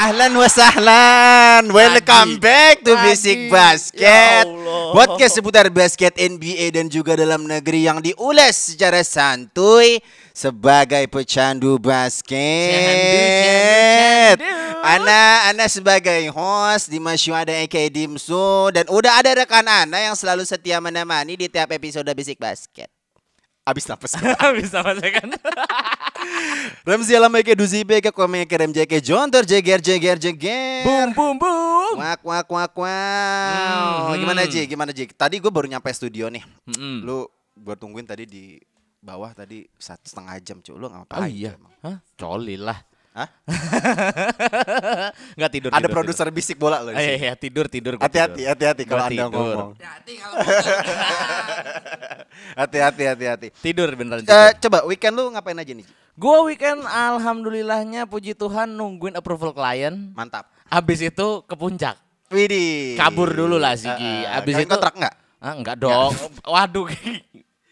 Ahlan wa sahlan, welcome back to Basic Basket. Podcast seputar basket NBA dan juga dalam negeri yang diulas secara santuy Sebagai pecandu basket. Ana, Ana sebagai host di Masyu ada Eka Dimsu. Dan udah ada rekan Ana yang selalu setia menemani di tiap episode Basic Basket Abis napas bisa kan Ramzi alam Eka Duzi Beka Kome Eka Rem Jeke Jontor Jeger Jeger Jeger boom boom boom Wak wak wak wow. Gimana Ji? Gimana Ji? Tadi gue baru nyampe studio nih. Mm-mm. Lu gue tungguin tadi di bawah tadi satu setengah jam cuy. Lu oh ngapain? iya emang? Hah? coli lah Hah? nggak tidur Ada produser bisik bola lo. tidur. Eh, iya, tidur tidur gua Hati-hati, tidur. hati-hati kalau anda tidur. ngomong. Hati-hati, hati-hati. tidur beneran tidur. coba weekend lu ngapain aja nih? Gua weekend alhamdulillahnya puji Tuhan nungguin approval klien. Mantap. Abis itu ke puncak. Widih. Kabur dulu lah, Sigi. Eh, Abis itu- kontrak enggak? Ah, enggak dong. Waduh.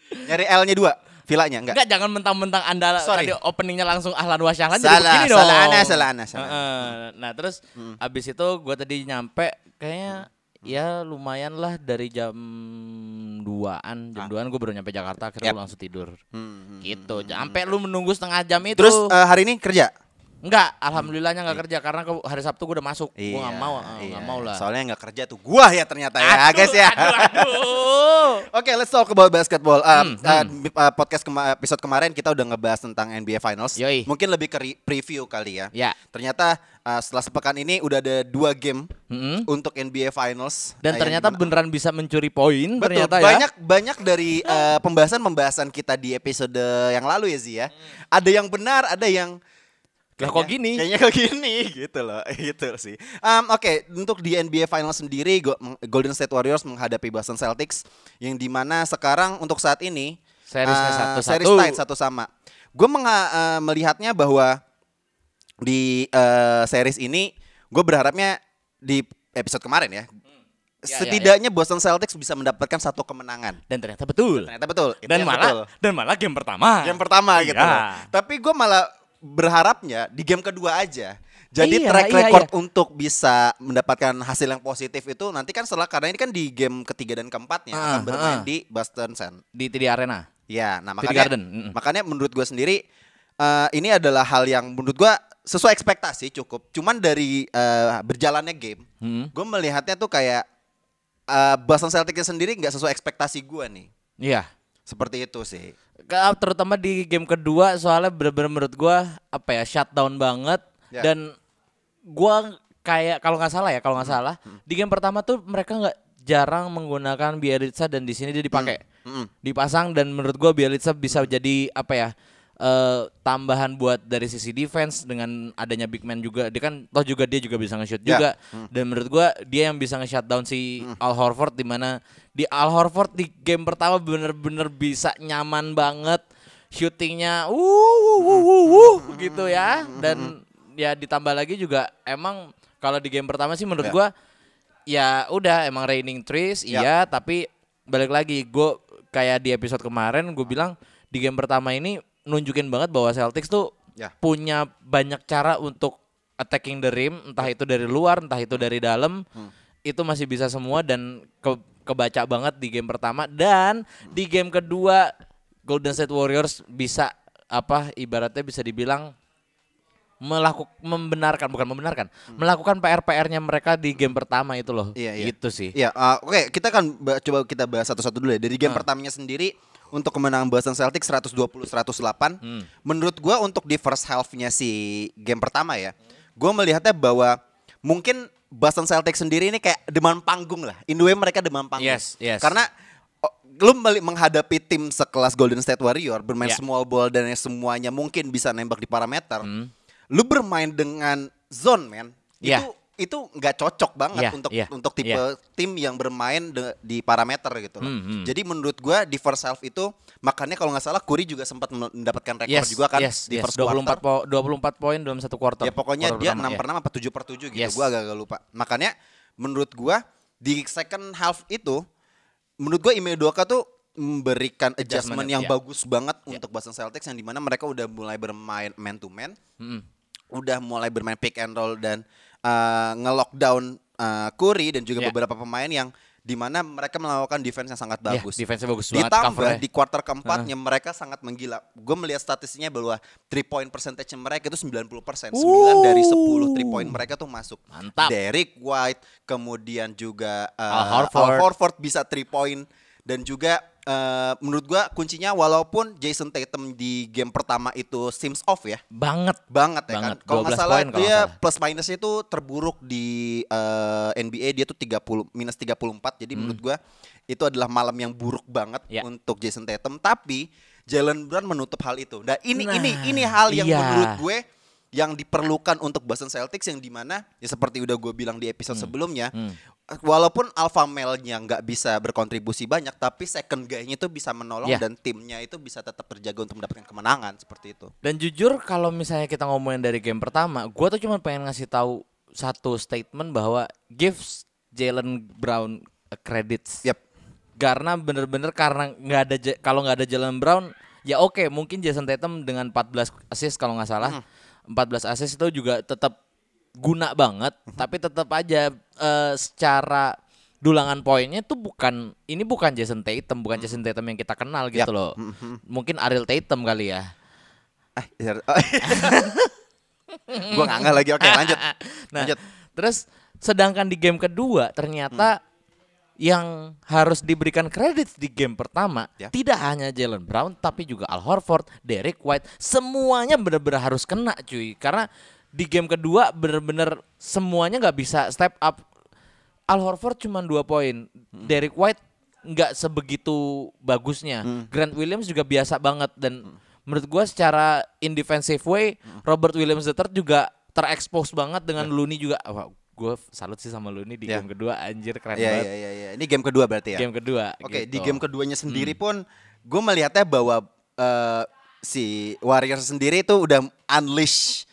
Nyari L-nya dua, villanya enggak? Enggak jangan mentang-mentang Anda Sorry. tadi openingnya langsung ahlan wa sahlan jadi begini dong. salah ana, salah ana, salah ana. Heeh. Nah, terus abis itu gua tadi nyampe kayaknya ya lumayan lah dari jam 2-an, jam 2-an gue baru nyampe Jakarta akhirnya Yap. gua langsung tidur. Hmm, hmm, Gitu. Sampai lu menunggu setengah jam itu. Terus eh, hari ini kerja? Enggak, alhamdulillahnya enggak kerja karena ke hari Sabtu gue udah masuk. Gua Iya, enggak mau, eh, iya. nggak mau lah. Soalnya nggak kerja tuh gua ya ternyata ya, Aduh, guys ya. Aduh, aduh. Oke, let's talk about basketball. Uh, Hmm, uh, uh, podcast kema- episode kemarin kita udah ngebahas tentang NBA Finals. Yoi. Mungkin lebih ke re- preview kali ya. Ya. Ternyata uh, setelah sepekan ini udah ada dua game Mm-mm. untuk NBA Finals. Dan Uh, ternyata beneran bisa mencuri poin Betul, ternyata ya. banyak banyak dari uh, pembahasan-pembahasan kita di episode yang lalu ya Zia. ya. Ada yang benar, ada yang Lah kok gini? Kayaknya kok gini gitu loh. gitu sih. Um, Oke, untuk di NBA Finals sendiri Go- Golden State Warriors menghadapi Boston Celtics yang di mana sekarang untuk saat ini Serisnya uh, series tied satu sama. Gue melihatnya bahwa di uh, series ini gue berharapnya di episode kemarin ya. ya, Setidaknya Boston Celtics bisa mendapatkan satu kemenangan. Dan ternyata betul. Ternyata betul. Dan malah betul. dan malah game pertama. Game pertama gitu. Iya. Tapi gue malah berharapnya di game kedua aja. Jadi Iya, track iya, record iya. untuk bisa mendapatkan hasil yang positif itu nanti kan setelah karena ini kan di game ketiga dan keempatnya Ah, akan bermain ah. di Boston Sen. di TD Arena. Ya, nah makanya Garden, mm. makanya menurut gue sendiri eh, ini adalah hal yang menurut gue sesuai ekspektasi cukup. Cuman dari eh, berjalannya game, Hmm. gue melihatnya tuh kayak eh, Boston Celtics sendiri nggak sesuai ekspektasi gue nih. Iya. Seperti itu sih. Terutama di game kedua soalnya bener-bener menurut gua apa ya shutdown banget. Ya. dan gua kayak kalau nggak salah ya kalau nggak salah di game pertama tuh mereka nggak jarang menggunakan Bielitsa dan di sini dia dipakai. Mm-mm. dipasang dan menurut gua Bielitsa bisa jadi apa ya eh, tambahan buat dari sisi defense dengan adanya big man juga dia kan toh juga dia juga bisa nge-shoot Ya. juga dan menurut gua dia yang bisa nge-shutdown si Al Horford di mana di Al Horford di game pertama bener-bener bisa nyaman banget shootingnya uh, uh, uh, uh, uh, gitu ya dan ya ditambah lagi juga emang kalau di game pertama sih menurut Ya. gua ya udah emang raining trees Ya. iya tapi balik lagi gue kayak di episode kemarin gue bilang di game pertama ini nunjukin banget bahwa Celtics tuh Ya. punya banyak cara untuk attacking the rim entah itu dari luar entah itu dari dalam Hmm. itu masih bisa semua dan ke- kebaca banget di game pertama dan di game kedua Golden State Warriors bisa apa ibaratnya bisa dibilang melakukan membenarkan bukan membenarkan melakukan PR-PR-nya mereka di game pertama itu loh Hmm. Iya, iya. gitu sih Iya, uh, oke kita kan ba- coba kita bahas satu-satu dulu ya. Dari game Ah. pertamanya sendiri untuk kemenangan Boston Celtics 120-108. Hmm. Menurut gua untuk di first half-nya si game pertama ya, gua melihatnya bahwa mungkin Boston Celtics sendiri ini kayak demam panggung lah. In the way mereka demam panggung. Yes, yes. Karena oh, lu menghadapi tim sekelas Golden State Warrior bermain Ya. small ball dan semuanya mungkin bisa nembak di parameter. Hmm. Lu bermain dengan zone, man. Ya. Itu itu nggak cocok banget Ya, untuk ya, untuk tipe ya. tim yang bermain de- di parameter gitu loh. Hmm, hmm. Jadi menurut gua di first half itu makanya kalau nggak salah Curry juga sempat mendapatkan rekor Yes, juga kan yes, di yes. first 24 quarter. po 24 poin dalam satu quarter. Ya pokoknya Quarter dia pertama, 6 ya. per 6 apa 7 per 7 gitu. Yes. Gua agak-agak lupa. Makanya menurut gua di second half itu menurut gua Ime Udoka tuh memberikan adjustment, Adjustment, yang ya. bagus banget untuk Boston Celtics yang di mana mereka udah mulai bermain man to man, Mm-mm. udah mulai bermain pick and roll dan uh, nge-lockdown uh, Curry dan juga Ya. beberapa pemain yang di mana mereka melakukan defense yang sangat Ya, bagus. defense-nya bagus banget Ditambah di quarter keempatnya mereka sangat menggila. Gue melihat statistiknya bahwa three point percentage mereka itu 90%. 9 dari 10 three point mereka tuh masuk. Mantap. Derek White, kemudian juga uh, Al Horford. Horford bisa three point dan juga uh, menurut gua kuncinya walaupun Jason Tatum di game pertama itu seems off ya Banget. banget ya Banget. kan. Kalau 12 nggak salah dia salah. plus minusnya itu terburuk di eh, NBA dia tuh 30 minus 34. Jadi menurut gua itu adalah malam yang buruk banget Hmm. Ya. untuk Jason Tatum. Tapi Jalen Brown menutup hal itu. Nah ini Nah, ini ini hal yang iya. menurut gue yang diperlukan untuk Boston Celtics yang di mana ya seperti udah gue bilang di episode sebelumnya Hmm. walaupun alpha male-nya nggak bisa berkontribusi banyak tapi second guy-nya itu bisa menolong Ya. dan timnya itu bisa tetap terjaga untuk mendapatkan kemenangan seperti itu Dan jujur kalau misalnya kita ngomongin dari game pertama, gua tuh cuma pengen ngasih tahu satu statement bahwa gives Jalen Brown credits. Yap. Karena bener-bener karena nggak ada kalau nggak ada Jalen Brown, ya oke mungkin Jason Tatum dengan 14 assist kalau nggak salah, 14 assist itu juga tetap guna banget, tapi tetap aja eh, secara dulangan poinnya tuh bukan ini bukan Jason Tatum, bukan Jason Tatum yang kita kenal gitu Yap. loh. Mungkin Ariel Tatum kali ya. Ah, gue nggak lagi. Oke, lanjut. Nah, Lanjut. terus sedangkan di game kedua ternyata yang harus diberikan kredit di game pertama Ya. tidak hanya Jalen Brown tapi juga Al Horford, Derek White, semuanya benar-benar harus kena cuy. Karena di game kedua benar-benar semuanya nggak bisa step up. Al Horford cuma dua poin, Derek White nggak sebegitu bagusnya. Grant Williams juga biasa banget dan menurut gua secara in defensive way Robert Williams III juga terekspos banget dengan Looney juga. Wah, gue salut sih sama Looney di Ya. game kedua anjir keren Iya, banget. iya, iya, iya. Ini game kedua berarti ya? Game kedua. Oke, di gitu. game keduanya sendiri pun gue melihatnya bahwa eh, si Warriors sendiri itu udah unleash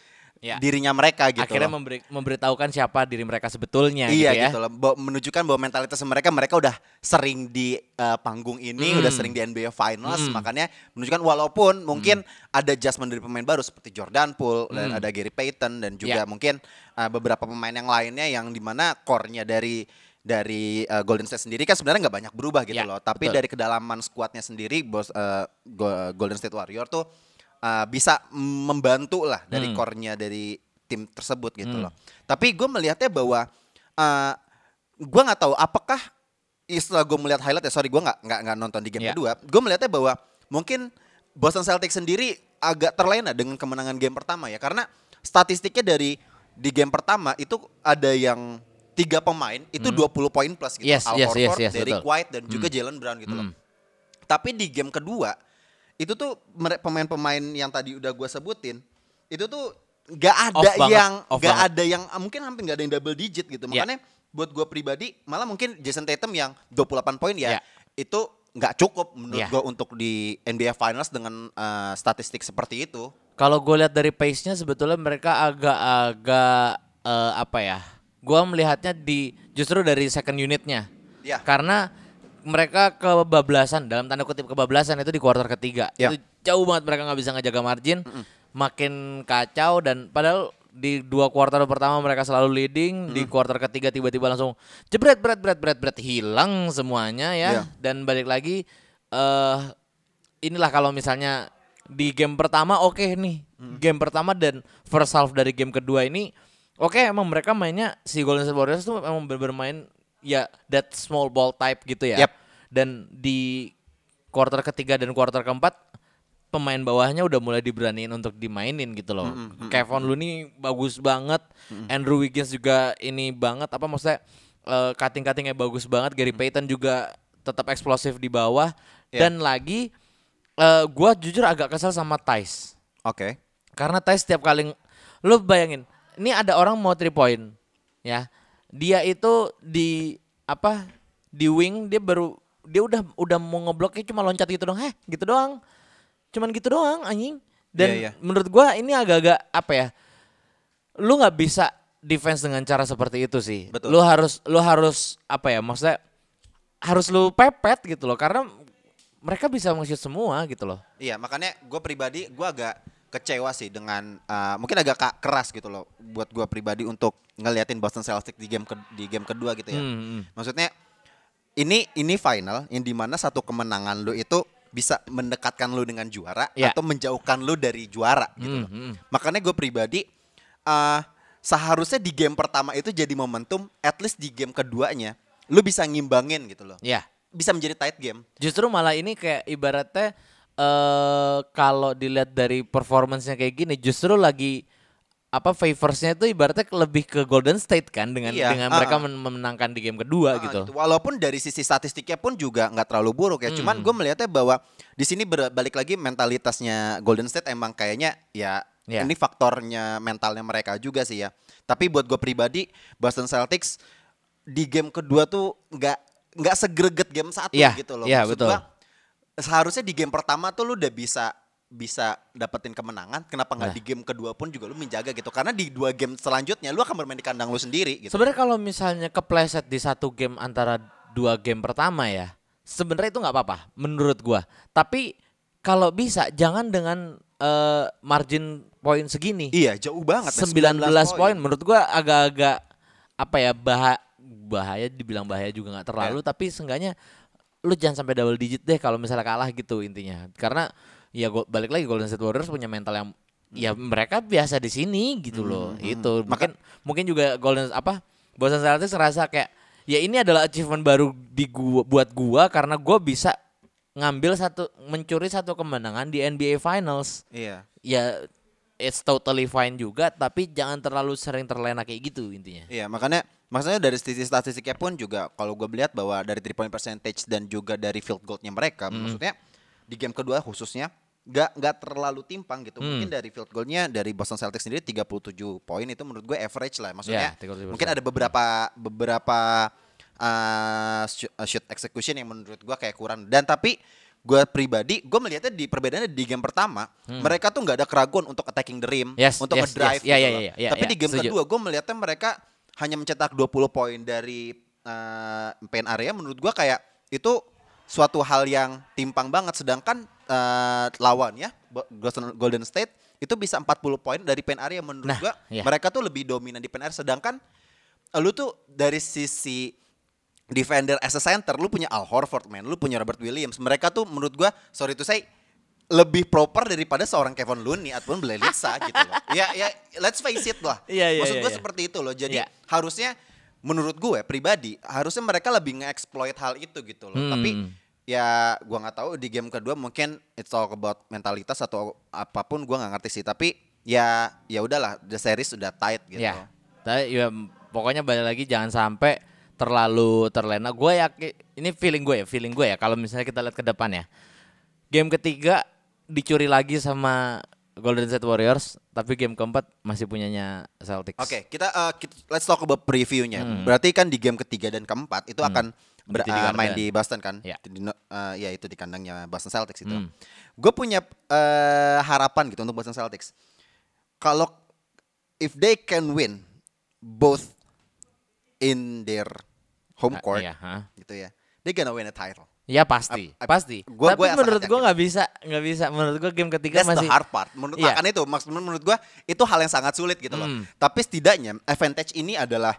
Ya. dirinya mereka gitu akhirnya loh. memberi, memberitahukan siapa diri mereka sebetulnya iya gitu ya. gitu loh. Menunjukkan bahwa mentalitas mereka mereka udah sering di eh, panggung ini, Hmm. udah sering di NBA Finals, makanya menunjukkan walaupun mungkin Hmm. ada adjustment dari pemain baru seperti Jordan Poole dan ada Gary Payton dan juga Ya. mungkin eh, beberapa pemain yang lainnya yang di mana core-nya dari dari eh, Golden State sendiri kan sebenarnya nggak banyak berubah gitu Ya, loh. Tapi betul. dari kedalaman skuadnya sendiri, bos Go- Golden State Warrior tuh eh, bisa membantu lah dari Hmm. core-nya dari tim tersebut gitu loh. Tapi gue melihatnya bahwa eh gue nggak tahu apakah istilah gue melihat highlight ya sorry gue nggak nggak nggak nonton di game Ya. kedua. Gue melihatnya bahwa mungkin Boston Celtics sendiri agak terlena dengan kemenangan game pertama ya karena statistiknya dari di game pertama itu ada yang tiga pemain itu 20 poin plus gitu. Hmm. Yes, Al yes, yes, Horford, yes, Derrick betul. White dan juga Jalen Brown gitu loh. Tapi di game kedua itu tuh pemain-pemain yang tadi udah gue sebutin itu tuh nggak ada Off yang nggak ada yang mungkin hampir nggak ada yang double digit gitu. Ya. Makanya buat gue pribadi malah mungkin Jason Tatum yang 28 poin ya Ya. itu nggak cukup menurut Ya. gue untuk di NBA Finals dengan eh, statistik seperti itu. Kalau gue lihat dari pace-nya sebetulnya mereka agak-agak eh, apa ya? Gue melihatnya di justru dari second unitnya. Ya. Karena mereka kebablasan dalam tanda kutip kebablasan itu di kuarter ketiga. Ya. Itu jauh banget mereka nggak bisa ngejaga margin. Makin kacau dan padahal di dua kuarter pertama mereka selalu leading, di kuarter ketiga tiba-tiba langsung jebret bret bret bret bret hilang semuanya ya. Ya. Dan balik lagi eh inilah kalau misalnya di game pertama oke nih. Game pertama dan first half dari game kedua ini oke emang mereka mainnya si Golden State Warriors tuh emang ber- bermain ya that small ball type gitu ya. Yep. Dan di quarter ketiga dan quarter keempat pemain bawahnya udah mulai diberaniin untuk dimainin gitu loh. Kevin Looney bagus banget, Andrew Wiggins juga ini banget apa maksudnya eh, cutting-cuttingnya bagus banget, Gary Payton juga tetap eksplosif di bawah Iya. dan lagi eh, gua jujur agak kesel sama Tice. Oke. Karena Tice setiap kali lu bayangin, ini ada orang mau three point ya. Dia itu di apa? Di wing dia baru dia udah udah mau ngebloknya cuma loncat gitu dong. Heh, gitu doang. Cuman gitu doang anjing. Dan Iya, iya. menurut gua ini agak-agak apa ya? Lu nggak bisa defense dengan cara seperti itu sih. Betul. Lu harus lu harus apa ya? Maksudnya harus lu pepet gitu loh karena mereka bisa nge-shoot semua gitu loh. Iya, makanya gue pribadi gue agak kecewa sih dengan uh, mungkin agak keras gitu loh buat gue pribadi untuk ngeliatin Boston Celtics di game ke- di game kedua gitu ya. Hmm, hmm. Maksudnya ini ini final yang di mana satu kemenangan lu itu bisa mendekatkan lu dengan juara Ya. atau menjauhkan lu dari juara gitu Hmm, loh. hmm. Makanya gue pribadi uh, seharusnya di game pertama itu jadi momentum, at least di game keduanya lu bisa ngimbangin gitu loh. Ya. Bisa menjadi tight game. Justru malah ini kayak ibaratnya eh kalau dilihat dari performance-nya kayak gini justru lagi apa favorsnya itu ibaratnya lebih ke Golden State kan dengan Iya, dengan ah, mereka men- memenangkan di game kedua Ah, gitu. Walaupun dari sisi statistiknya pun juga nggak terlalu buruk ya. Cuman gue melihatnya bahwa di sini balik lagi mentalitasnya Golden State emang kayaknya ya Ya. ini faktornya mentalnya mereka juga sih ya. Tapi buat gue pribadi Boston Celtics di game kedua tuh nggak nggak segreget game satu Iya, gitu loh. iya, Maksud betul. gua, seharusnya di game pertama tuh lu udah bisa bisa dapetin kemenangan. Kenapa nggak Nah. di game kedua pun juga lu menjaga gitu? Karena di dua game selanjutnya lu akan bermain di kandang lu sendiri gitu. Sebenarnya kalau misalnya kepleset di satu game antara dua game pertama ya, sebenarnya itu nggak apa-apa menurut gua. Tapi kalau bisa jangan dengan eh, margin poin segini. Iya, jauh banget. men, 19 poin menurut gua agak-agak apa ya bahaya bahaya dibilang bahaya juga nggak terlalu tapi seenggaknya lu jangan sampai double digit deh kalau misalnya kalah gitu intinya. Karena ya go- balik lagi Golden State Warriors punya mental yang ya mereka biasa di sini gitu loh itu mungkin mungkin juga Golden apa Boston Celtics ngerasa kayak ya ini adalah achievement baru di gua buat gua karena gua bisa ngambil satu mencuri satu kemenangan di NBA Finals. Iya. ya it's totally fine juga tapi jangan terlalu sering terlena kayak gitu intinya Iya, makanya maksudnya dari sisi statistiknya pun juga kalau gue melihat bahwa dari three point percentage dan juga dari field goalnya mereka, Hmm. maksudnya di game kedua khususnya nggak nggak terlalu timpang gitu. Hmm. Mungkin dari field goalnya dari Boston Celtics sendiri 37 poin itu menurut gue average lah. Maksudnya Ya, 37%. mungkin ada beberapa beberapa uh, shoot execution yang menurut gue kayak kurang. Dan tapi gue pribadi gue melihatnya di perbedaannya di game pertama mereka tuh nggak ada keraguan untuk attacking the rim, Hmm. Yes, untuk yes, ngedrive yes. Ya, gitu ya, loh. ya, ya, Tapi ya, di game setuju. kedua gue melihatnya mereka hanya mencetak 20 poin dari uh, paint area menurut gua kayak itu suatu hal yang timpang banget sedangkan uh, lawannya Bo- Golden- State itu bisa 40 poin dari paint area menurut Nah, gua iya. mereka tuh lebih dominan di paint area sedangkan lu tuh dari sisi defender as a center lu punya Al Horford man lu punya Robert Williams mereka tuh menurut gua sorry to say lebih proper daripada seorang Kevin Looney ataupun Bledsoe gitu loh. Ya ya let's face it lah. Iya, iya, Maksud iya, gue iya. seperti itu loh. Jadi Iya. harusnya menurut gue pribadi harusnya mereka lebih nge-exploit hal itu gitu loh. Hmm. Tapi ya gua nggak tahu di game kedua mungkin it's all about mentalitas atau apa pun gua nggak ngerti sih. Tapi ya ya udahlah the series sudah tight gitu. ya tapi ya pokoknya balik lagi jangan sampai terlalu terlena gue yakin ini feeling gue ya feeling gue ya kalau misalnya kita lihat ke depan ya game ketiga dicuri lagi sama Golden State Warriors tapi game keempat masih punyanya Celtics Oke, kita, uh, kita- let's talk about previewnya. Berarti kan di game ketiga dan keempat itu akan ber- uh, main di Boston kan? Ya. Di, uh, ya itu di kandangnya Boston Celtics itu. Hmm. Gue punya uh, harapan gitu untuk Boston Celtics. Kalau if they can win both in their home Ah, court, iya, ha. gitu ya, they gonna win a title. Ya pasti, Ap- ap- pasti. gua- Tapi gua menurut yakin. nggak bisa, nggak bisa. Menurut gua game ketiga That's masih the hard part. Menurut Iya. makanya itu maksud menurut gua itu hal yang sangat sulit gitu loh. Hmm. Tapi setidaknya advantage ini adalah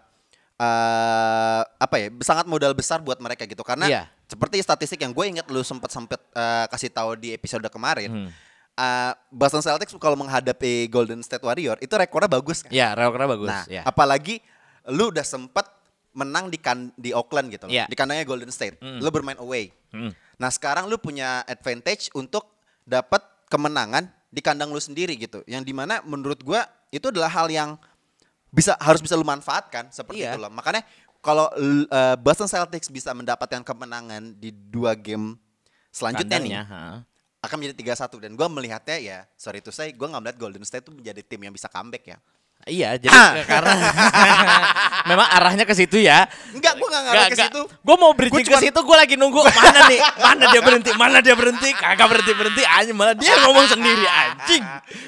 eh apa ya sangat modal besar buat mereka gitu karena Iya. seperti statistik yang gue ingat lu sempat sempet eh, kasih tahu di episode kemarin Hmm. eh, Boston Celtics kalau menghadapi Golden State Warrior itu rekornya bagus kan Ya, rekornya bagus. nah ya. apalagi lu udah sempet menang di kan di Oakland gitu loh Iya. di kandangnya Golden State Hmm. lu bermain away Hmm. Nah sekarang lu punya advantage untuk dapat kemenangan di kandang lu sendiri gitu. Yang di mana menurut gua itu adalah hal yang bisa harus bisa lu manfaatkan seperti Iya. itu loh. Makanya kalau eh, Boston Celtics bisa mendapatkan kemenangan di dua game selanjutnya nih Kandangnya, ha. akan menjadi 3-1 dan gua melihatnya ya sorry to say gua nggak melihat Golden State itu menjadi tim yang bisa comeback ya. Iya, jadi Ah. karena memang arahnya ke situ ya. Enggak, gua nggak ngarah ke situ. Gue mau bridging Gua ke situ, gue lagi nunggu mana nih, mana dia berhenti, mana dia berhenti, kagak berhenti berhenti, aja malah dia ngomong sendiri anjing.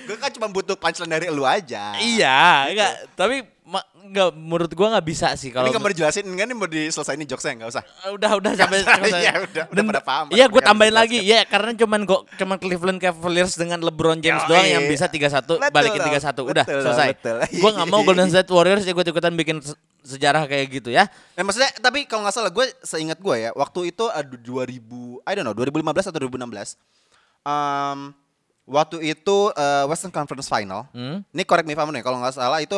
Gue kan cuma butuh punchline dari lu aja. Iya, enggak, tapi ma- enggak menurut gua nggak bisa sih Kalau ini nggak mau dijelasin, enggak nih mau diselesain jokesnya nggak usah. udah udah sampai iya, udah, udah pada paham, Iya, gue tambahin lagi ya karena cuman kok cuman Cleveland Cavaliers dengan LeBron James Yoi. doang yang bisa 3-1 Betul balikin dong, 3-1. Udah betul, selesai. Gue nggak mau Golden State Warriors ikut-ikutan bikin se- sejarah kayak gitu ya. Nah, maksudnya tapi kalau nggak salah gue seingat gue ya waktu itu ada 2000 I don't know 2015 atau 2016 um, waktu itu eh, Western Conference Final Hmm? ini correct me if I'm wrong ya kalau nggak salah itu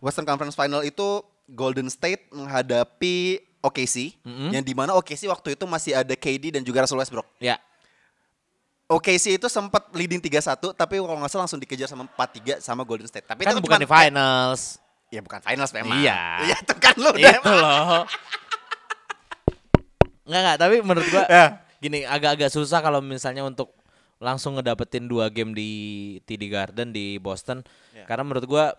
Western Conference Final itu Golden State menghadapi OKC yang di mana OKC waktu itu masih ada KD dan juga Russell Westbrook Ya. OKC itu sempat leading 3-1 tapi kalau nggak salah langsung dikejar sama 4-3 sama Golden State tapi Kan itu bukan cuman- di finals. ya bukan finals memang Iya. iya itu kan lu udah itu loh. Enggak enggak, tapi menurut gua Ya. gini agak-agak susah kalau misalnya untuk langsung ngedapetin dua game di TD Garden di Boston. Ya. Karena menurut gua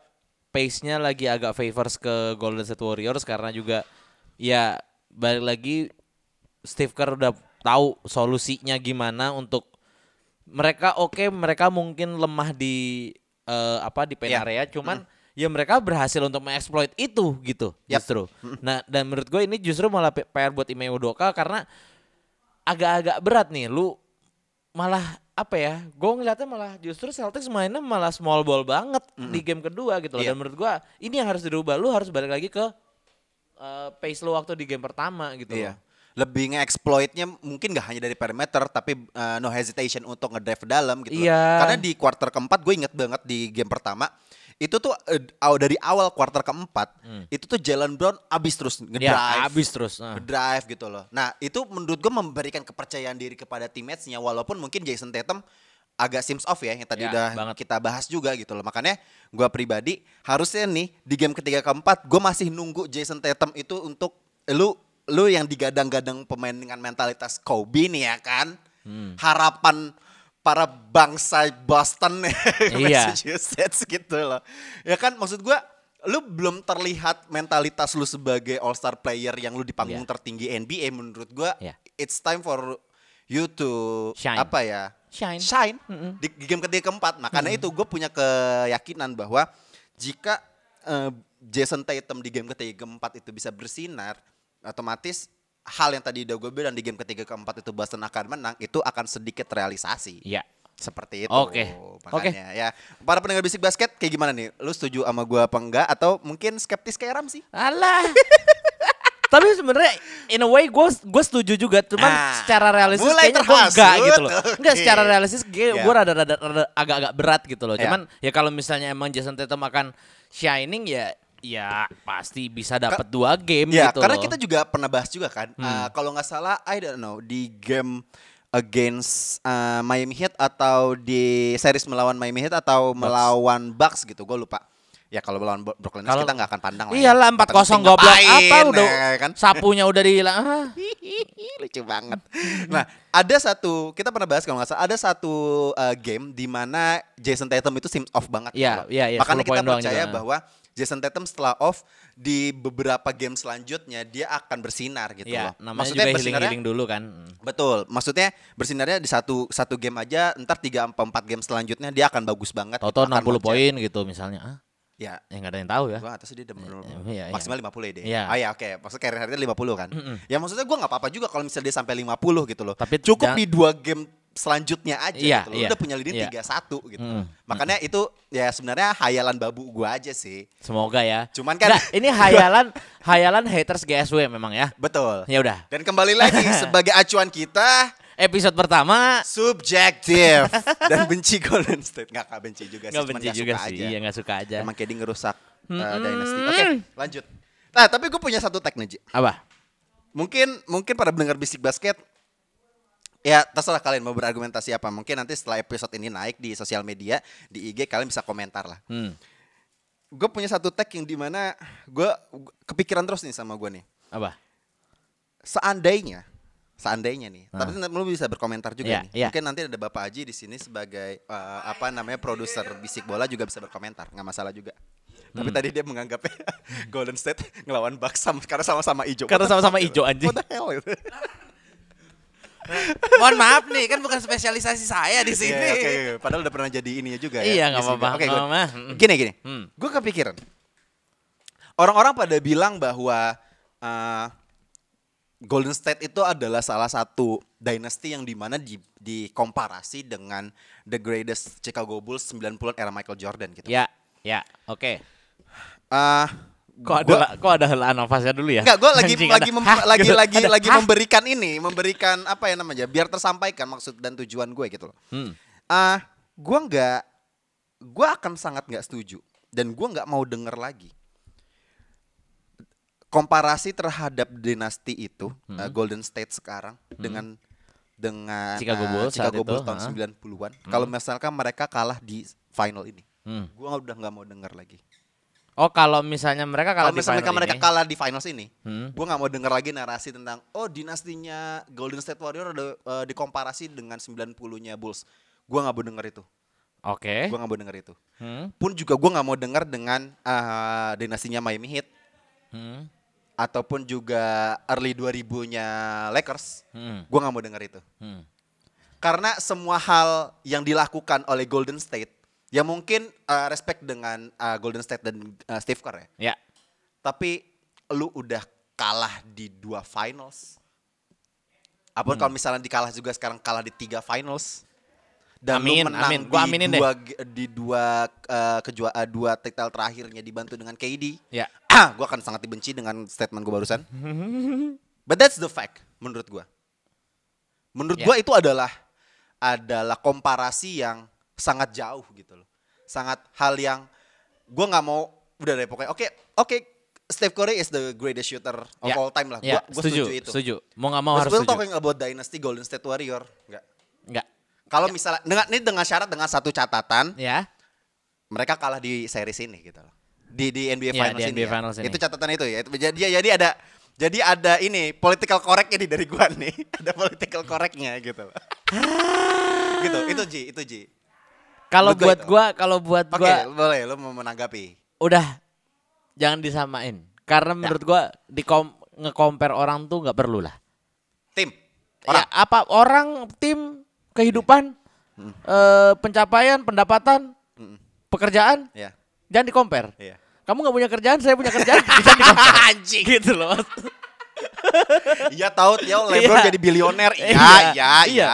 pace-nya lagi agak favors ke Golden State Warriors karena juga ya balik lagi Steve Kerr udah tahu solusinya gimana untuk mereka oke mereka mungkin lemah di eh, apa di pen Iya. area cuman ya mereka berhasil untuk mengeksploit itu gitu Yap. justru. Nah dan menurut gue ini justru malah PR buat Ime Udoka karena agak-agak berat nih lu malah apa ya gue ngeliatnya malah justru Celtics mainnya malah small ball banget di game kedua gitu loh Iya. dan menurut gue ini yang harus dirubah lu harus balik lagi ke eh, pace lu waktu di game pertama gitu Iya. loh. Lebih nge-exploitnya mungkin gak hanya dari perimeter tapi uh, no hesitation untuk ngedrive dalam gitu. loh. Iya. Karena di quarter keempat gue inget banget di game pertama itu tuh uh, dari awal quarter keempat itu tuh Jalen Brown abis terus ngedrive. Hmm. Ya abis terus. nah. Ngedrive gitu loh. Nah itu menurut gue memberikan kepercayaan diri kepada teammates-nya walaupun mungkin Jason Tatum agak sims off ya yang tadi Ya, udah banget. kita bahas juga gitu loh. Makanya gue pribadi harusnya nih di game ketiga keempat gue masih nunggu Jason Tatum itu untuk lu lu yang digadang-gadang pemain dengan mentalitas Kobe nih ya kan. Hmm. Harapan para bangsa Boston Iya. Massachusetts gitu loh. Ya kan maksud gua lu belum terlihat mentalitas lu sebagai all star player yang lu di panggung Iya. tertinggi NBA menurut gua Iya. it's time for you to Shine. apa ya? Shine. Shine di, di game ketiga keempat. Makanya itu gue punya keyakinan bahwa jika eh, Jason Tatum di game ketiga keempat itu bisa bersinar, otomatis hal yang tadi udah gue bilang di game ketiga keempat itu Boston akan menang, itu akan sedikit realisasi. Iya. Seperti itu. Oke. Makanya ya. Para pendengar bisik basket kayak gimana nih? Lu setuju sama gua apa enggak atau mungkin skeptis kayak Ram sih? Alah. Tapi sebenarnya in a way gue gue setuju juga, cuman Ah, secara realistis mulai kayaknya gue enggak gitu loh. Enggak Oke. secara realistis gue Ya. gue rada, rada, rada agak-agak berat gitu loh. Ya. Cuman ya kalau misalnya emang Jason Tatum akan shining ya ya pasti bisa dapat dua game Ya, gitu karena loh. Hmm. kita juga pernah bahas juga kan. Uh, kalau nggak salah, I don't know di game against uh, Miami Heat atau di series melawan Miami Heat atau melawan Bucks gitu, gue lupa. Ya kalau melawan Brooklyn Nets kita nggak akan pandang lah. Iyalah ya. 4-0 Yang penting goblok apa udah ya kan? sapunya udah dihilang. Ah. Lucu banget. Nah, ada satu kita pernah bahas kalau nggak salah ada satu uh, game di mana Jason Tatum itu seems off banget. gitu Iya, loh. iya, iya, Makanya 10 kita percaya juga. bahwa Jason Tatum setelah off di beberapa game selanjutnya dia akan bersinar gitu Iya, loh. namanya juga healing-healing dulu kan. Hmm. Betul, maksudnya bersinarnya di satu satu game aja, ntar tiga empat empat game selanjutnya dia akan bagus banget. Toto gitu, akan 60 loncat. poin gitu misalnya. Ah, Ya, ya nggak ada yang tahu ya. gua atas dia bener- iya, iya. maksimal 50 ya deh. Iya. Oh ya oke, maksudnya career harinya 50 kan. Ya maksudnya gua nggak apa-apa juga kalau misalnya dia sampai 50 gitu loh. Tapi cukup di dua game selanjutnya aja Iya, gitu. Lu iya. Udah punya leading Iya. 3-1 gitu. Mm. Makanya itu ya sebenarnya hayalan babu gua aja sih. Semoga ya. Cuman kan- Nggak, ini hayalan hayalan haters GSW memang ya. Betul. Ya udah. Dan kembali lagi sebagai acuan kita Episode pertama subjektif dan benci Golden State nggak kak benci juga sih cuman benci nggak juga suka sih. aja. Iya nggak suka aja. emang KD ngerusak uh, dynasty oke lanjut nah tapi gue punya satu Ji. Apa? mungkin mungkin pada pendengar bisik basket Ya terserah kalian mau berargumentasi apa. Mungkin nanti setelah episode ini naik di sosial media, di IG kalian bisa komentar lah. Hmm. Gue punya satu tag yang di mana gue kepikiran terus nih sama gue nih. Apa? Seandainya, seandainya nih, tapi nanti lu bisa berkomentar juga Iya, nih. iya. Mungkin nanti ada Bapak Aji di sini sebagai eh, apa namanya produser bisik bola juga bisa berkomentar, nggak masalah juga. Tapi Hmm. tadi dia menganggapnya Golden State ngelawan Bucks sama, karena sama-sama hijau. Karena sama-sama hijau, anjing. What the hell itu? Mohon maaf nih, kan bukan spesialisasi saya di sini. Iya, oke, oke. Padahal udah pernah jadi ininya juga ya. Iya, nggak apa-apa. Oke. Hmm. Gini gini. Hmm. Gue kepikiran. Orang-orang pada bilang bahwa eh, Golden State itu adalah salah satu dynasty yang di mana di, dikomparasi dengan the greatest Chicago Bulls 90-an era Michael Jordan gitu. Ya, ya, oke. Eh, Kok ada gua- kok ada helaan nafasnya dulu ya? Enggak, gue lagi Anjing, lagi ada, mem- "Hah?" lagi gitu. lagi Ada, lagi "Hah?" memberikan ini, memberikan apa ya namanya, biar tersampaikan maksud dan tujuan gue gitu loh. Hmm. Ah, gue nggak, gue akan sangat nggak setuju dan gue nggak mau denger lagi komparasi terhadap dinasti itu uh, Golden State sekarang dengan dengan Hmm. Chicago uh, Bulls saat Chicago Bulls tahun ha? 90-an. Kalau misalkan mereka kalah di final ini, Hmm. gue udah nggak mau denger lagi. Oh, kalau misalnya mereka kalau Kalau di misalnya final mereka ini, kalah di finals ini, Hmm. gue nggak mau denger lagi narasi tentang oh dinastinya Golden State Warrior ada uh, dikomparasi dengan 90-nya Bulls. Gue nggak mau denger itu. Oke. Gue nggak mau denger itu. Hmm. Pun juga gue nggak mau denger dengan uh, dinastinya Miami Heat Hmm. ataupun juga early 2000-nya Lakers. Hmm. Gue nggak mau denger itu. Hmm. Karena semua hal yang dilakukan oleh Golden State, ya mungkin uh, respect dengan uh, Golden State dan uh, Steve Kerr ya. Ya. Tapi lu udah kalah di dua finals. Apa kalau misalnya dikalah juga sekarang kalah di tiga finals. Dan Amin, lu menang amin. Gua aminin di deh. dua, di dua uh, kejua, uh, dua title terakhirnya dibantu dengan KD. Ya. Ah, gue akan sangat dibenci dengan statement gue barusan. But that's the fact menurut gue. Menurut Ya. gua itu adalah adalah komparasi yang sangat jauh gitu loh. Sangat hal yang gua nggak mau udah deh pokoknya. Oke, oke Steph Curry is the greatest shooter of Ya. all time lah. Ya, Gua, gua setuju, setuju itu. setuju. Mau nggak mau But harus setuju. talking about dynasty Golden State Warrior. Enggak. Enggak. Kalau misalnya dengan ini dengan syarat dengan satu catatan, Ya. mereka kalah di series ini gitu loh. Di di NBA Ya, Finals di ini. NBA ya. Finals ini. Itu catatan itu ya. Jadi jadi ada jadi ada ini political correctnya nih dari gua nih. ada political correctnya gitu. loh. gitu. Itu Ji, itu Ji. Kalau buat itu. gua, kalau buat gua boleh lu mau menanggapi. udah jangan disamain. Karena menurut gua di nge-compare orang tuh nggak perlu lah. Tim. Ya, Orang. apa orang tim kehidupan eh, pencapaian pendapatan Mm-mm. pekerjaan Ya. jangan di compare. Iya. Kamu nggak punya kerjaan, saya punya kerjaan, bisa di compare. Anjing gitu loh. Iya tahu ya LeBron Iya. jadi bilioner. Iya, Iya, iya, iya. iya.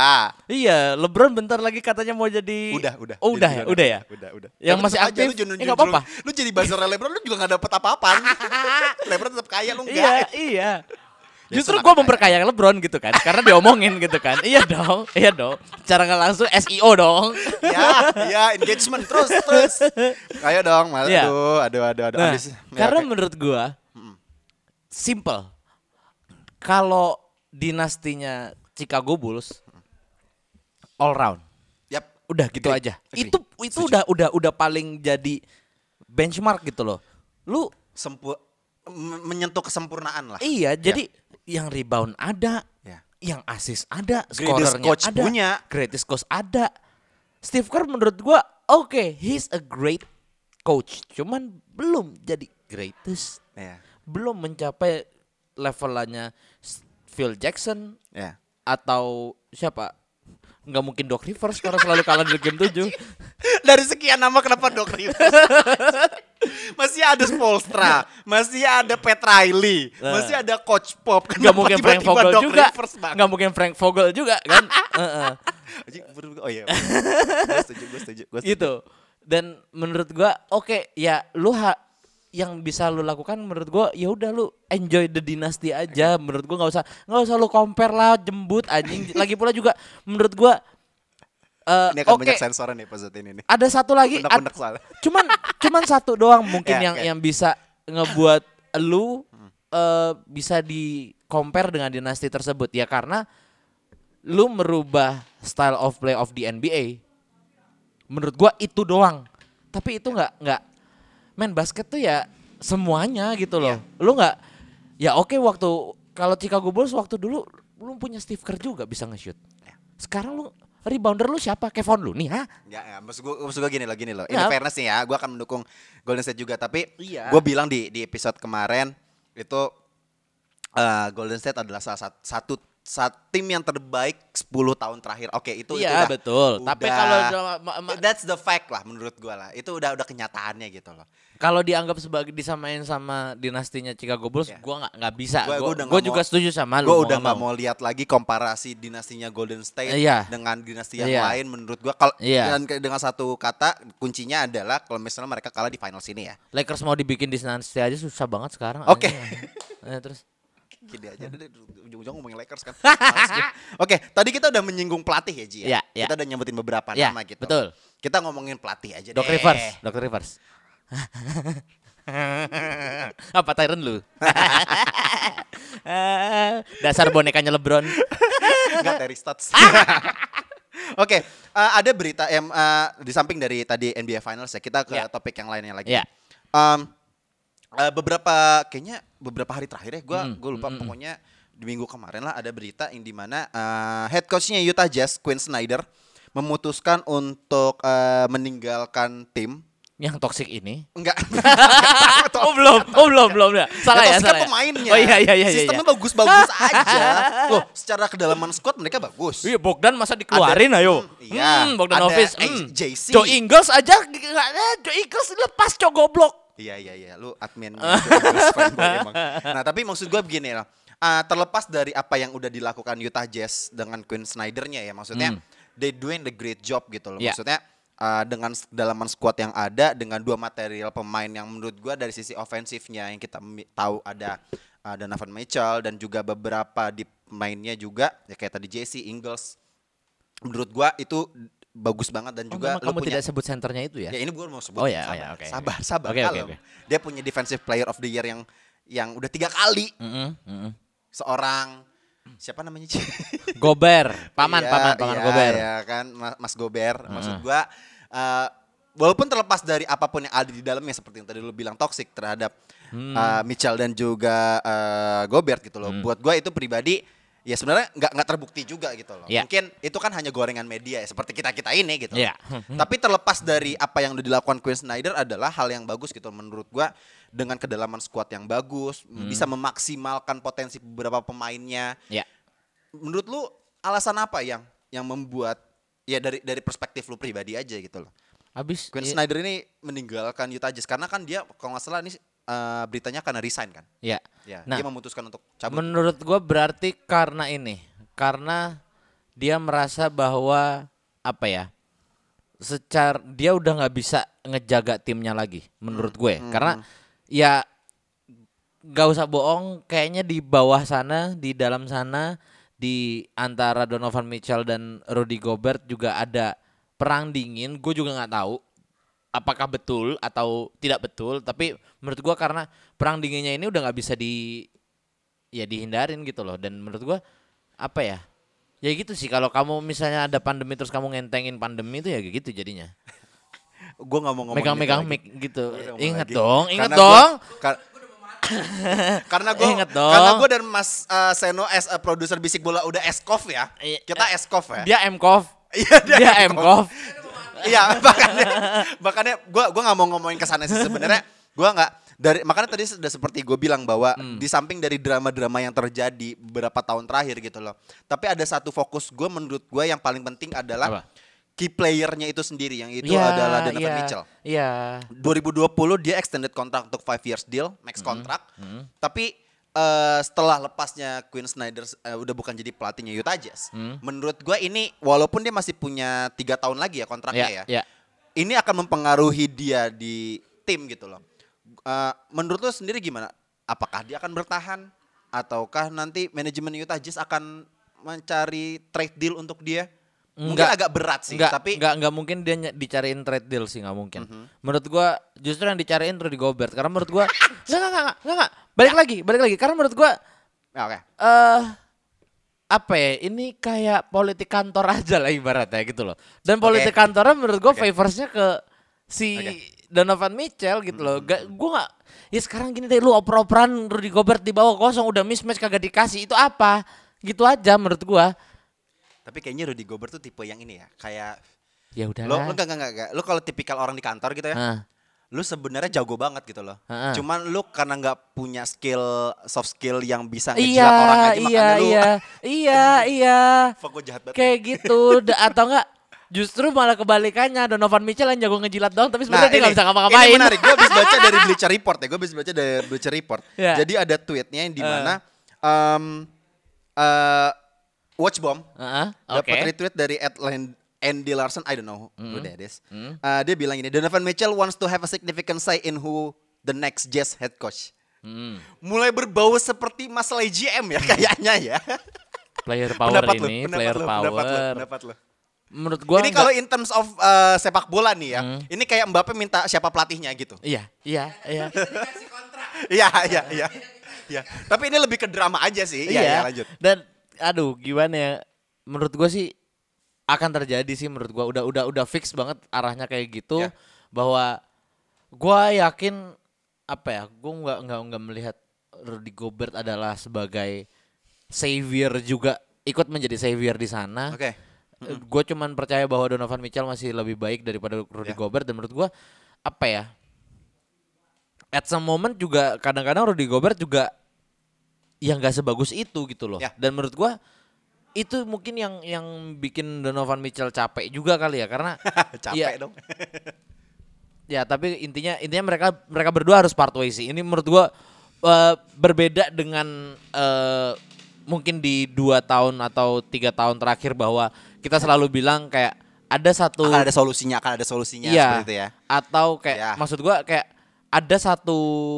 Iya, LeBron bentar lagi katanya mau jadi Udah, udah. Oh, udah ya, udah ya. Udah, udah. Yang Tapi masih tetap aja aktif, lu ya nggak apa-apa. Lu jadi buzzer LeBron lu juga gak dapet apa-apaan. LeBron tetap kaya lu Iya, enggak. iya. Ya, Justru gue kaya. memperkaya LeBron gitu kan, karena diomongin gitu kan. Iya dong, iya dong. Cara nggak langsung SEO dong. ya, ya engagement terus terus. Ayo dong, Mas. Iya. Aduh, aduh, aduh, aduh. Nah, Abis- ya, karena oke. menurut gua simple. Kalau dinastinya Chicago Bulls all round, Yap. udah gitu Agree. aja. Agree. Itu itu udah udah udah paling jadi benchmark gitu loh. Lu Sempu menyentuh kesempurnaan lah. iya, jadi yang rebound ada, Ya. yang assist ada, scorernya coach ada, punya. greatest coach ada. Steve Kerr menurut gua oke, he's a great coach, cuman belum jadi greatest Ya. belum mencapai levelannya Phil Jackson Ya. atau siapa? Nggak mungkin Doc Rivers karena selalu kalah di game 7. Dari sekian nama kenapa Doc Rivers? masih ada Spolstra, masih ada Pat Riley, Nah. masih ada Coach Pop. Nggak mungkin Frank Vogel Doc juga. Nggak mungkin Frank Vogel juga kan? Oh iya. gue setuju, gue setuju, gue setuju. Gitu. Dan menurut gua oke ya lu ha yang bisa lu lakukan menurut gua ya udah lu enjoy the dynasty aja menurut gua nggak usah nggak usah lu compare lah jembut anjing lagi pula juga menurut gua eh, Ini akan oke banyak sensoran nih episode ini nih. ada satu lagi ad- cuman cuman satu doang mungkin Ya, yang oke. yang bisa ngebuat lu eh, bisa di compare dengan dinasti tersebut ya karena lu merubah style of play of the NBA. Menurut gua itu doang. Tapi itu nggak nggak main basket tuh ya semuanya gitu loh. Lu nggak ya oke waktu kalau Chicago Bulls waktu dulu lu punya Steve Kerr juga bisa nge-shoot. Sekarang lu rebounder lu siapa? Kevon lu nih, ha? Ya, ya maksud gue, maksud gue gini loh, gini loh. Ini Ya. fairness nih ya, gue akan mendukung Golden State juga. Tapi Iya. gue bilang di di episode kemarin itu eh, Golden State adalah salah satu, satu tim yang terbaik 10 tahun terakhir. Oke, itu itu Iya, udah- betul. Tapi udah- kalau ma- ma- that's the fact lah menurut gue lah. Itu udah udah kenyataannya gitu loh. Kalau dianggap sebagai disamain sama dinastinya Chicago Bulls, Ya. gua nggak nggak bisa. Gua- Gua, gua gua juga mau- setuju sama lu. Gue mau udah nggak mau lihat lagi komparasi dinastinya Golden State Iya. dengan dinasti yang Iya. lain. Menurut gue kalau Iya. dan ke- dengan satu kata kuncinya adalah kalau misalnya mereka kalah di final sini ya. Lakers mau dibikin dinasti aja susah banget sekarang. Oke. Eh, terus Gini aja deh, ujung-ujung ngomongin Lakers kan. Oke, tadi kita udah menyinggung pelatih ya Ji ya. Iya, iya. Kita udah nyebutin beberapa Iya, nama gitu. betul. Kita ngomongin pelatih aja Doc deh. Rivers, Doc Rivers. Apa Tyron lu? Dasar bonekanya LeBron. Enggak Terry Stotts. Oke, eh, ada berita yang eh, di samping dari tadi NBA Finals ya, kita ke Iya. topik yang lainnya lagi. Iya. Em, eh, beberapa kayaknya beberapa hari terakhir ya, gue Mm, gue lupa mm, mm. pokoknya di minggu kemarin lah ada berita yang di mana eh, head coachnya Utah Jazz Quinn Snyder memutuskan untuk eh, meninggalkan tim. Yang toksik ini. Enggak. Oh belum, oh belum, belum ya. Salah ya, kan salah ya. pemainnya. Oh iya iya iya. iya, Sistemnya iya. bagus-bagus aja. Loh, secara kedalaman squad mereka bagus. Iya Bogdan masa dikeluarin ayo. Hmm, iya. Hmm, Bogdanovic. Ada, eh, Hmm. JC. Joe Ingles aja ada. Joe Ingles lepas cok goblok. Iya iya iya, lu admin emang. Nah tapi maksud gue begini lah, Ah, terlepas dari apa yang udah dilakukan Utah Jazz dengan Quinn Snydernya ya, maksudnya Hmm. they doing the great job gitu loh. Iya. Maksudnya ah, dengan kedalaman squad yang ada, dengan dua material pemain yang menurut gue dari sisi ofensifnya yang kita tahu ada ah, Donovan Mitchell dan juga beberapa di pemainnya juga ya kayak tadi JC Ingles. Menurut gue itu bagus banget dan juga Juga kamu punya tidak sebut senternya itu ya? Ya ini gue mau sebut. Oh ya, sabar, oh ya, oke, sabar, sabar, oke, kalem. oke. Dia punya defensive player of the year yang yang udah tiga kali Mm-mm, mm-mm. seorang siapa namanya? Gober, paman, Iya, paman, paman iya, Gober. Iya kan, Mas, Gober. Maksud gua eh, walaupun terlepas dari apa pun yang ada di dalamnya seperti yang tadi lu bilang toxic terhadap Hmm. eh, Mitchell dan juga eh, Gobert gitu loh. Buat gua itu pribadi ya sebenarnya nggak nggak terbukti juga gitu loh. Iya. Mungkin itu kan hanya gorengan media ya seperti kita kita ini gitu. Iya. Tapi terlepas dari apa yang udah dilakukan Quinn Snyder adalah hal yang bagus gitu menurut gua dengan kedalaman squad yang bagus Hmm. bisa memaksimalkan potensi beberapa pemainnya. Ya. Menurut lu alasan apa yang yang membuat ya dari dari perspektif lu pribadi aja gitu loh. Habis Quinn i- Snyder ini meninggalkan Utah Jazz karena kan dia kalau nggak salah ini eh, beritanya karena resign kan. Ya. Ya, Nah, dia memutuskan untuk cabut. Menurut gua berarti karena ini, karena dia merasa bahwa apa ya? Secara dia udah nggak bisa ngejaga timnya lagi, menurut gue. Karena ya gak usah bohong, kayaknya di bawah sana, di dalam sana, di antara Donovan Mitchell dan Rudy Gobert juga ada perang dingin. Gue juga nggak tahu apakah betul atau tidak betul. Tapi menurut gua karena perang dinginnya ini udah nggak bisa di ya dihindarin gitu loh. Dan menurut gua apa ya? Ya gitu sih kalau kamu misalnya ada pandemi terus kamu ngentengin pandemi itu ya kayak gitu jadinya. Gue nggak mau ngomong Megang-megang gitu mic lagi. gitu. Lagi. dong, Karena gua- dong. kar- karena gue Ingat dong. karena gue dan Mas eh, Seno as a producer bisik bola udah eskof ya Iya. kita eskof ya Dia MKOF. Iya, dia Dia MKOF. Iya, makanya makanya gua gua nggak mau ngomongin ke sana sih sebenarnya. Gua nggak dari makanya tadi sudah seperti gue bilang bahwa Hmm. di samping dari drama-drama yang terjadi beberapa tahun terakhir gitu loh. Tapi ada satu fokus gue menurut gue yang paling penting adalah Apa? key playernya itu sendiri yang itu Iya, adalah Donovan iya, Mitchell. Iya. 2020 dia extended kontrak untuk 5 years deal, max Hmm. kontrak. Tapi eh, setelah lepasnya Quinn Snyder eh, udah bukan jadi pelatihnya Utah Jazz. Hmm. Menurut gua ini walaupun dia masih punya tiga tahun lagi ya kontraknya Ya, ya, ya. ini akan mempengaruhi dia di tim gitu loh. Eh, menurut lo sendiri gimana? Apakah dia akan bertahan ataukah nanti manajemen Utah Jazz akan mencari trade deal untuk dia? Mungkin Enggak. agak berat sih, Enggak, tapi enggak, enggak mungkin dia dicariin trade deal sih, enggak mungkin. Mhm. Menurut gua justru yang dicariin Rudy Gobert karena menurut gua enggak enggak enggak enggak, enggak. Balik lagi, balik lagi karena menurut gua Ya, oke. eh apa ya? Ini kayak politik kantor aja lah ibaratnya gitu loh. Dan politik kantornya menurut gue favorsnya ke si Donovan Mitchell gitu loh. Gak, gue gak ya sekarang gini deh lu oper-operan Rudy Gobert di bawah kosong udah mismatch kagak dikasih itu apa? Gitu aja menurut gua. Tapi kayaknya Rudy Gobert tuh tipe yang ini ya, kayak Ya udah lo lo enggak enggak enggak. Lo kalau tipikal orang di kantor gitu ya. Hah. Lu sebenarnya jago banget gitu loh. Heeh. Cuman lu karena nggak punya skill soft skill yang bisa Iya, ngejilat orang aja iya, makanya lu iya, iya, iya. Gue jahat banget. Kayak gitu, atau enggak? Justru malah kebalikannya Donovan Mitchell yang jago ngejilat doang tapi sebenarnya dia nggak bisa ngapa-ngapain. Nah, Ini menarik. Gue habis baca dari Bleacher Report ya. Gue habis baca dari Bleacher Report. Ya. Jadi ada tweetnya yang di mana em, eh, Watch Bomb Heeh, dapat Oke. retweet dari Ed Land- Andy Larson. I don't know Hmm. who that is. Eh, dia bilang ini, Donovan Mitchell wants to have a significant say in who the next Jazz head coach. Hmm. Mulai berbau seperti masalah GM ya kayaknya ya. Player power Pendapat lu, ini, pendapat player lu, power. pendapat lu, pendapat lu. Menurut gua ini kalau in terms of uh, sepak bola nih ya, Hmm. ini kayak Mbappe minta siapa pelatihnya gitu. Iya, iya, iya. Iya, iya, iya. Iya. Tapi ini lebih ke drama aja sih. Iya, iya, lanjut. Dan aduh gimana ya? Menurut gua sih akan terjadi sih menurut gua udah udah udah fix banget arahnya kayak gitu Ya. bahwa gua yakin apa ya? Gua nggak nggak nggak melihat Rudy Gobert adalah sebagai savior juga ikut menjadi savior di sana. Oke. Gue cuman percaya bahwa Donovan Mitchell masih lebih baik daripada Rudy Ya. Gobert dan menurut gua apa ya? At some moment juga kadang-kadang Rudy Gobert juga yang gak sebagus itu gitu loh. Ya. Dan menurut gua itu mungkin yang yang bikin Donovan Mitchell capek juga kali ya karena Capek ya, dong. ya tapi intinya intinya mereka mereka berdua harus part ways sih. Ini menurut gua eh, berbeda dengan eh, mungkin di dua tahun atau tiga tahun terakhir bahwa kita selalu bilang kayak ada satu Akan ada solusinya, akan ada solusinya Iya. seperti itu ya. Atau kayak Ya. maksud gua kayak ada satu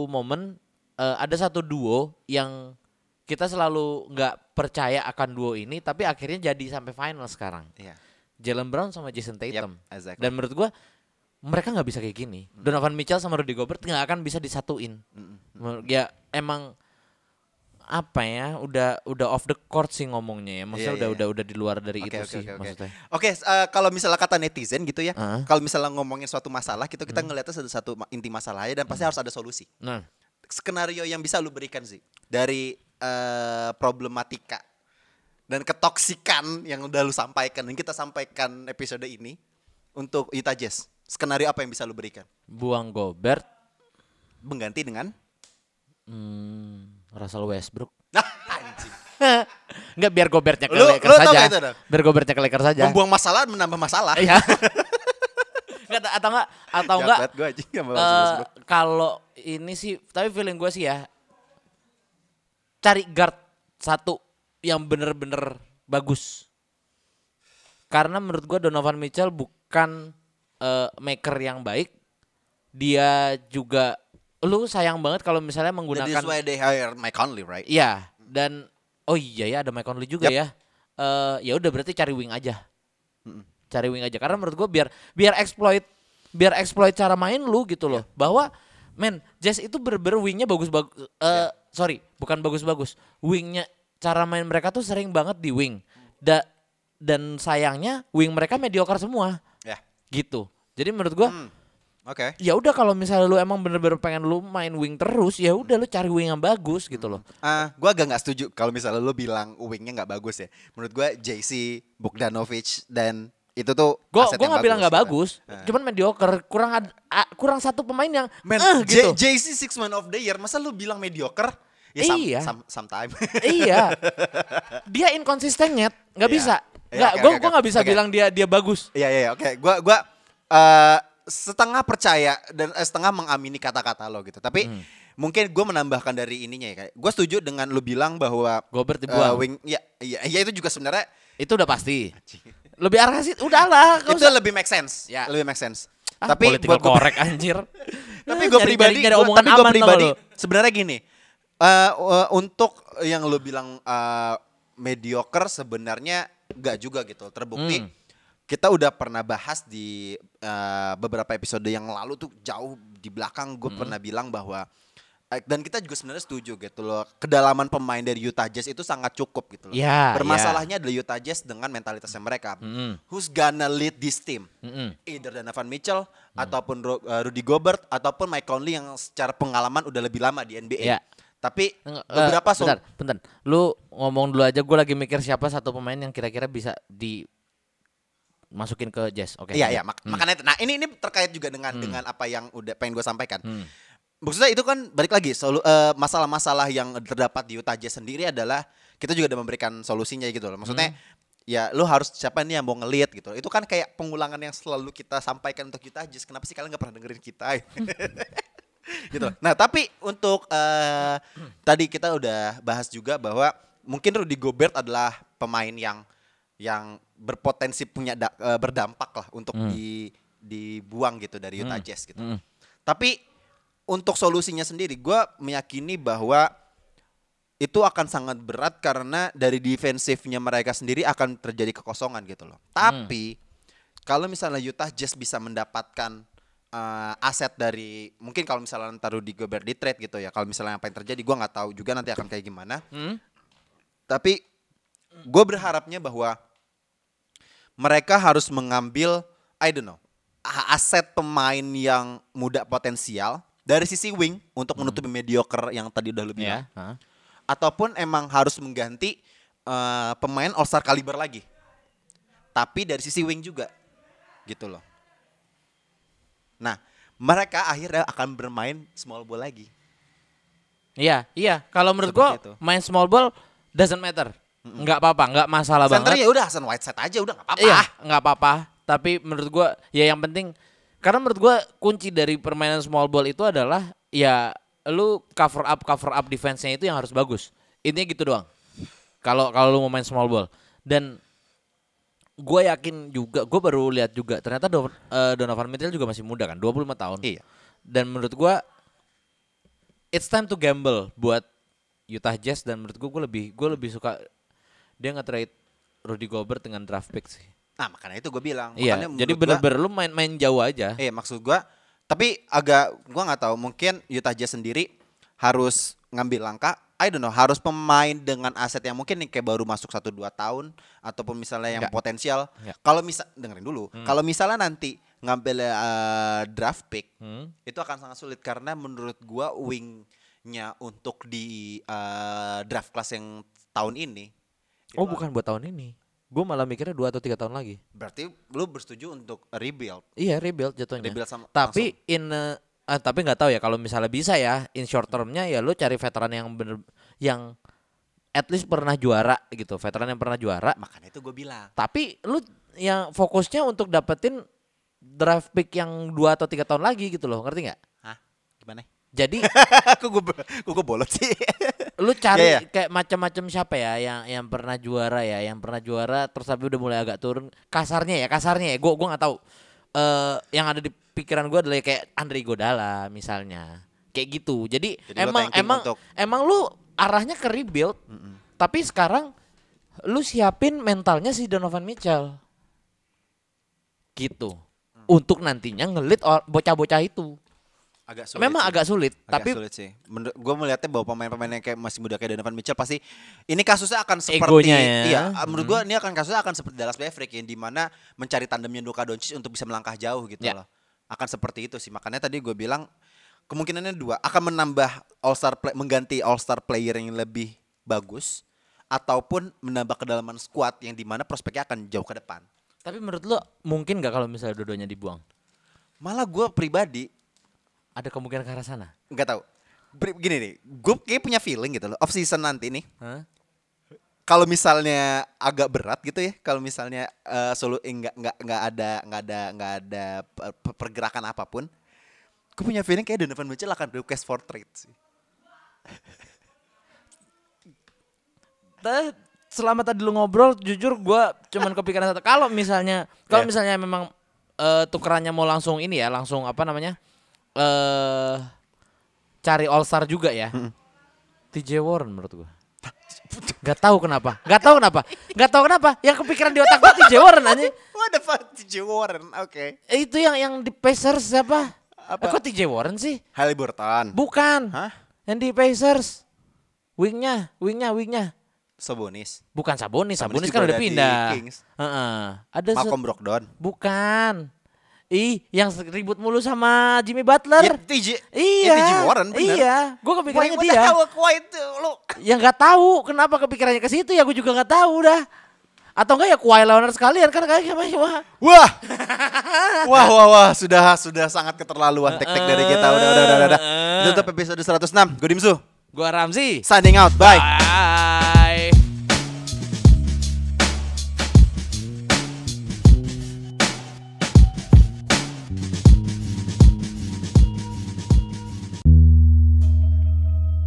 momen eh, ada satu duo yang kita selalu nggak percaya akan duo ini tapi akhirnya jadi sampai final sekarang. Iya. Jalen Brown sama Jason Tatum. Yep, exactly. Dan menurut gua mereka nggak bisa kayak gini. Donovan Mitchell sama Rudy Gobert nggak akan bisa disatuin. Menurut- Ya emang apa ya udah udah off the court sih ngomongnya ya. Maksudnya Iya, udah iya. udah udah di luar dari Oke, itu oke, sih oke, oke. maksudnya. Oke, eh, kalau misalnya kata netizen gitu ya, Heeh. kalau misalnya ngomongin suatu masalah, gitu kita Hmm. ngeliatnya satu satu ma- inti masalahnya dan pasti harus ada solusi. Nah, Skenario yang bisa lu berikan sih dari eh, problematika dan ketoksikan yang udah lu sampaikan dan kita sampaikan episode ini untuk Utah Jazz. Skenario apa yang bisa lu berikan? buang Gobert Mengganti dengan Hmm, Russell Westbrook. Nah, anjing. Enggak biar Gobertnya ke Lu- Lakers lu saja. itu? Biar Gobertnya ke Lakers saja. Membuang masalah menambah masalah. Iya. Enggak atau enggak atau enggak sama eh, Westbrook. kalau ini sih tapi feeling gue sih ya cari guard satu yang bener-bener bagus. Karena menurut gue Donovan Mitchell bukan eh, maker yang baik. Dia juga lu sayang banget kalau misalnya That menggunakan is why they hire Mike Conley, right? Iya, dan oh iya ya ada Mike Conley juga Yap. ya. Eh ya udah berarti cari wing aja. Cari wing aja karena menurut gua biar biar exploit biar exploit cara main lu gitu loh. Bahwa men, Jazz itu bener-bener wingnya bagus-bagus eh sorry, bukan bagus-bagus. Wingnya cara main mereka tuh sering banget di wing. Da, dan sayangnya wing mereka mediocre semua Ya. gitu. Jadi menurut gua Hmm. Oke. ya udah kalau misalnya lu emang bener-bener pengen lu main wing terus ya udah lu cari wing yang bagus gitu loh. Ah, gua agak nggak setuju kalau misalnya lu bilang wingnya nggak bagus ya. Menurut gua JC, Bogdanovic dan itu tuh Gue aset gue nggak bilang nggak bagus, Nah. cuman mediocre, kurang ad- a- kurang satu pemain yang Man, eh, gitu. J- JC six man of the year, masa lu bilang mediocre? Ya some, Iya. some, sometime. iya, dia inconsistent nyet, nggak Iya. bisa. Iya, Nggak, gue gue nggak bisa oke. bilang dia dia bagus. Iya iya oke. Gua gua eh, setengah percaya dan eh, setengah mengamini kata-kata lo gitu. Tapi Hmm. mungkin gua menambahkan dari ininya ya kayak. Gua setuju dengan lu bilang bahwa Gobert dibuang. wing ya, iya iya itu juga sebenarnya Itu udah pasti. Lebih arah sih, udahlah. itu usah. lebih make sense. Ya. Lebih make sense. Ah, tapi buat correct anjir. tapi Eh, gue pribadi, nyari- nyari gua- tapi gue pribadi sebenarnya gini, eh, eh, untuk yang lo bilang eh, mediocre sebenarnya nggak juga gitu. Terbukti Hmm. kita udah pernah bahas di eh, beberapa episode yang lalu tuh jauh di belakang gue Hmm. pernah bilang bahwa Dan kita juga sebenarnya setuju gitu loh. Kedalaman pemain dari Utah Jazz itu sangat cukup gitu loh. Ya, Bermasalahnya adalah Utah Jazz dengan mentalitasnya mereka. Who's gonna lead this team? Mm-mm. Either Donovan Mitchell ataupun Ro- eh, Rudy Gobert ataupun Mike Conley yang secara pengalaman udah lebih lama di NBA. Ya. Tapi eh, beberapa sol- bentar, bentar. Lu ngomong dulu aja gue lagi mikir siapa satu pemain yang kira-kira bisa dimasukin ke Jazz. Oke. Iya iya mak- Hmm. makanya nah ini ini terkait juga dengan dengan apa yang udah pengen gue sampaikan. Hmm. Maksudnya itu kan balik lagi solu- eh, masalah-masalah yang terdapat di Utah Jazz sendiri adalah kita juga udah memberikan solusinya gitu loh. Maksudnya Hmm. ya lu harus siapa nih yang mau ngelit gitu. Itu kan kayak pengulangan yang selalu kita sampaikan untuk Utah Jazz. Kenapa sih kalian nggak pernah dengerin kita? gitu. Nah, tapi untuk eh, tadi kita udah bahas juga bahwa mungkin Rudy Gobert adalah pemain yang yang berpotensi punya da- eh, berdampak lah untuk di dibuang gitu dari Utah Jazz gitu. Hmm. Tapi untuk solusinya sendiri, gue meyakini bahwa itu akan sangat berat karena dari defensifnya mereka sendiri akan terjadi kekosongan gitu loh. Tapi kalau misalnya Utah Jazz bisa mendapatkan eh, aset dari mungkin kalau misalnya ntar Rudy Gobert di trade gitu ya. Kalau misalnya apa yang terjadi, gue nggak tahu juga nanti akan kayak gimana. Hmm? Tapi gue berharapnya bahwa mereka harus mengambil, I don't know, aset pemain yang muda potensial dari sisi wing untuk menutupi mediocre yang tadi udah lu bilang. Ya. Hah? Ataupun emang harus mengganti eh, pemain all star kaliber lagi. Tapi dari sisi wing juga. Gitu loh. Nah, mereka akhirnya akan bermain small ball lagi. Iya, iya. Kalau menurut gua main small ball doesn't matter. Nggak apa-apa, nggak masalah Center banget. ya udah Hasan Whiteside aja udah nggak apa-apa. Iya, nggak apa-apa. Tapi menurut gua ya yang penting karena menurut gua kunci dari permainan small ball itu adalah ya lu cover up cover up defense-nya itu yang harus bagus. Intinya gitu doang. Kalau kalau lu mau main small ball dan gue yakin juga, gue baru lihat juga ternyata Don- eh, Donovan Mitchell juga masih muda kan, 25 tahun. Iya. Dan menurut gua it's time to gamble buat Utah Jazz dan menurut gua gue lebih gue lebih suka dia nge-trade Rudy Gobert dengan draft pick sih. Nah, makanya itu gue bilang. Iya, jadi bener-bener lu main-main jauh aja. Iya maksud gua tapi agak gua nggak tahu mungkin Utah Jazz sendiri harus ngambil langkah I don't know harus pemain dengan aset yang mungkin nih kayak baru masuk 1 2 tahun ataupun misalnya yang Nggak. potensial. Kalau misal dengerin dulu. Kalau misalnya nanti ngambil eh, draft pick Hmm. itu akan sangat sulit karena menurut gua wingnya untuk di eh, draft class yang tahun ini Oh bukan buat tahun ini. Gue malah mikirnya dua atau tiga tahun lagi. berarti lu bersetuju untuk rebuild. Iya rebuild jatuhnya. Rebuild sama- tapi in eh, ah, tapi nggak tahu ya kalau misalnya bisa ya in short termnya ya lu cari veteran yang bener yang at least pernah juara gitu, veteran yang pernah juara. Makanya itu gue bilang. Tapi lu yang fokusnya untuk dapetin draft pick yang dua atau tiga tahun lagi gitu loh, ngerti nggak? Hah? Gimana? Jadi kok gue gue bolot sih? lu cari Iya, iya. kayak macam-macam siapa ya yang yang pernah juara ya, yang pernah juara terus tapi udah mulai agak turun. Kasarnya ya, kasarnya ya. Gua gua nggak tahu. Eh yang ada di pikiran gua adalah kayak Andre Godala misalnya. Kayak gitu. Jadi, Jadi emang emang untuk- emang lu arahnya ke rebuild. Tapi sekarang lu siapin mentalnya si Donovan Mitchell. Gitu. Mm. Untuk nantinya ngelit bocah-bocah itu. Agak sulit Memang sih. agak sulit, Agak tapi sulit sih. Menurut gue melihatnya bahwa pemain-pemain yang kayak masih muda kayak Donovan Mitchell pasti ini kasusnya akan seperti Egonya ya. Hmm. iya menurut gue ini akan kasusnya akan seperti Dallas Mavericks yang di mana mencari tandemnya Luka Doncic untuk bisa melangkah jauh gitu Ya. loh. Akan seperti itu sih. Makanya tadi gue bilang kemungkinannya dua akan menambah All Star play, mengganti All Star player yang lebih bagus ataupun menambah kedalaman squad yang di mana prospeknya akan jauh ke depan. tapi menurut lu mungkin nggak kalau misalnya dua-duanya dibuang? Malah gue pribadi Ada kemungkinan ke arah sana? nggak tahu. Pri- Gini nih, gue kayak punya feeling gitu loh. Off season nanti nih, Hah? kalau misalnya agak berat gitu ya kalau misalnya eh, solu eh, nggak nggak nggak ada nggak ada nggak ada per- per- pergerakan apa pun gue punya feeling kayak Donovan Mitchell akan request for trade sih Ta- selama tadi lu ngobrol jujur gua cuman kepikiran satu kalau misalnya kalau Ya. misalnya memang eh, tukerannya mau langsung ini ya langsung apa namanya eh cari all star juga ya TJ Warren menurut gua Gak tahu kenapa Gak tahu kenapa Gak tahu kenapa Yang kepikiran di otak gua TJ Warren aja what the fuck TJ Warren oke Eh, Itu yang yang di Pacers siapa? Eh, kok TJ Warren sih? Halliburton Bukan Hah? Yang di Pacers. Wingnya, wingnya, wingnya. Sabonis. Bukan Sabonis, Sabonis Sabonis, kan udah pindah. Kings. Heeh. Ada Malcolm Brogdon. Bukan. Ih, yang ribut mulu sama Jimmy Butler. Ya, TJ. Iya. Ya, TJ Warren bener. Iya, gua kepikirannya Why- dia. Kawhi itu lu. Ya nggak tahu kenapa kepikirannya ke situ ya gue juga nggak tahu dah. Atau enggak ya Kawhi Leonard sekalian kan kayaknya wah. Wah. wah, wah, wah, sudah sudah sangat keterlaluan tek-tek dari kita. Udah, udah, udah, udah. Tutup episode 106. Gue Dimsu. Gua Ramzi. Signing out. Bye. Bye.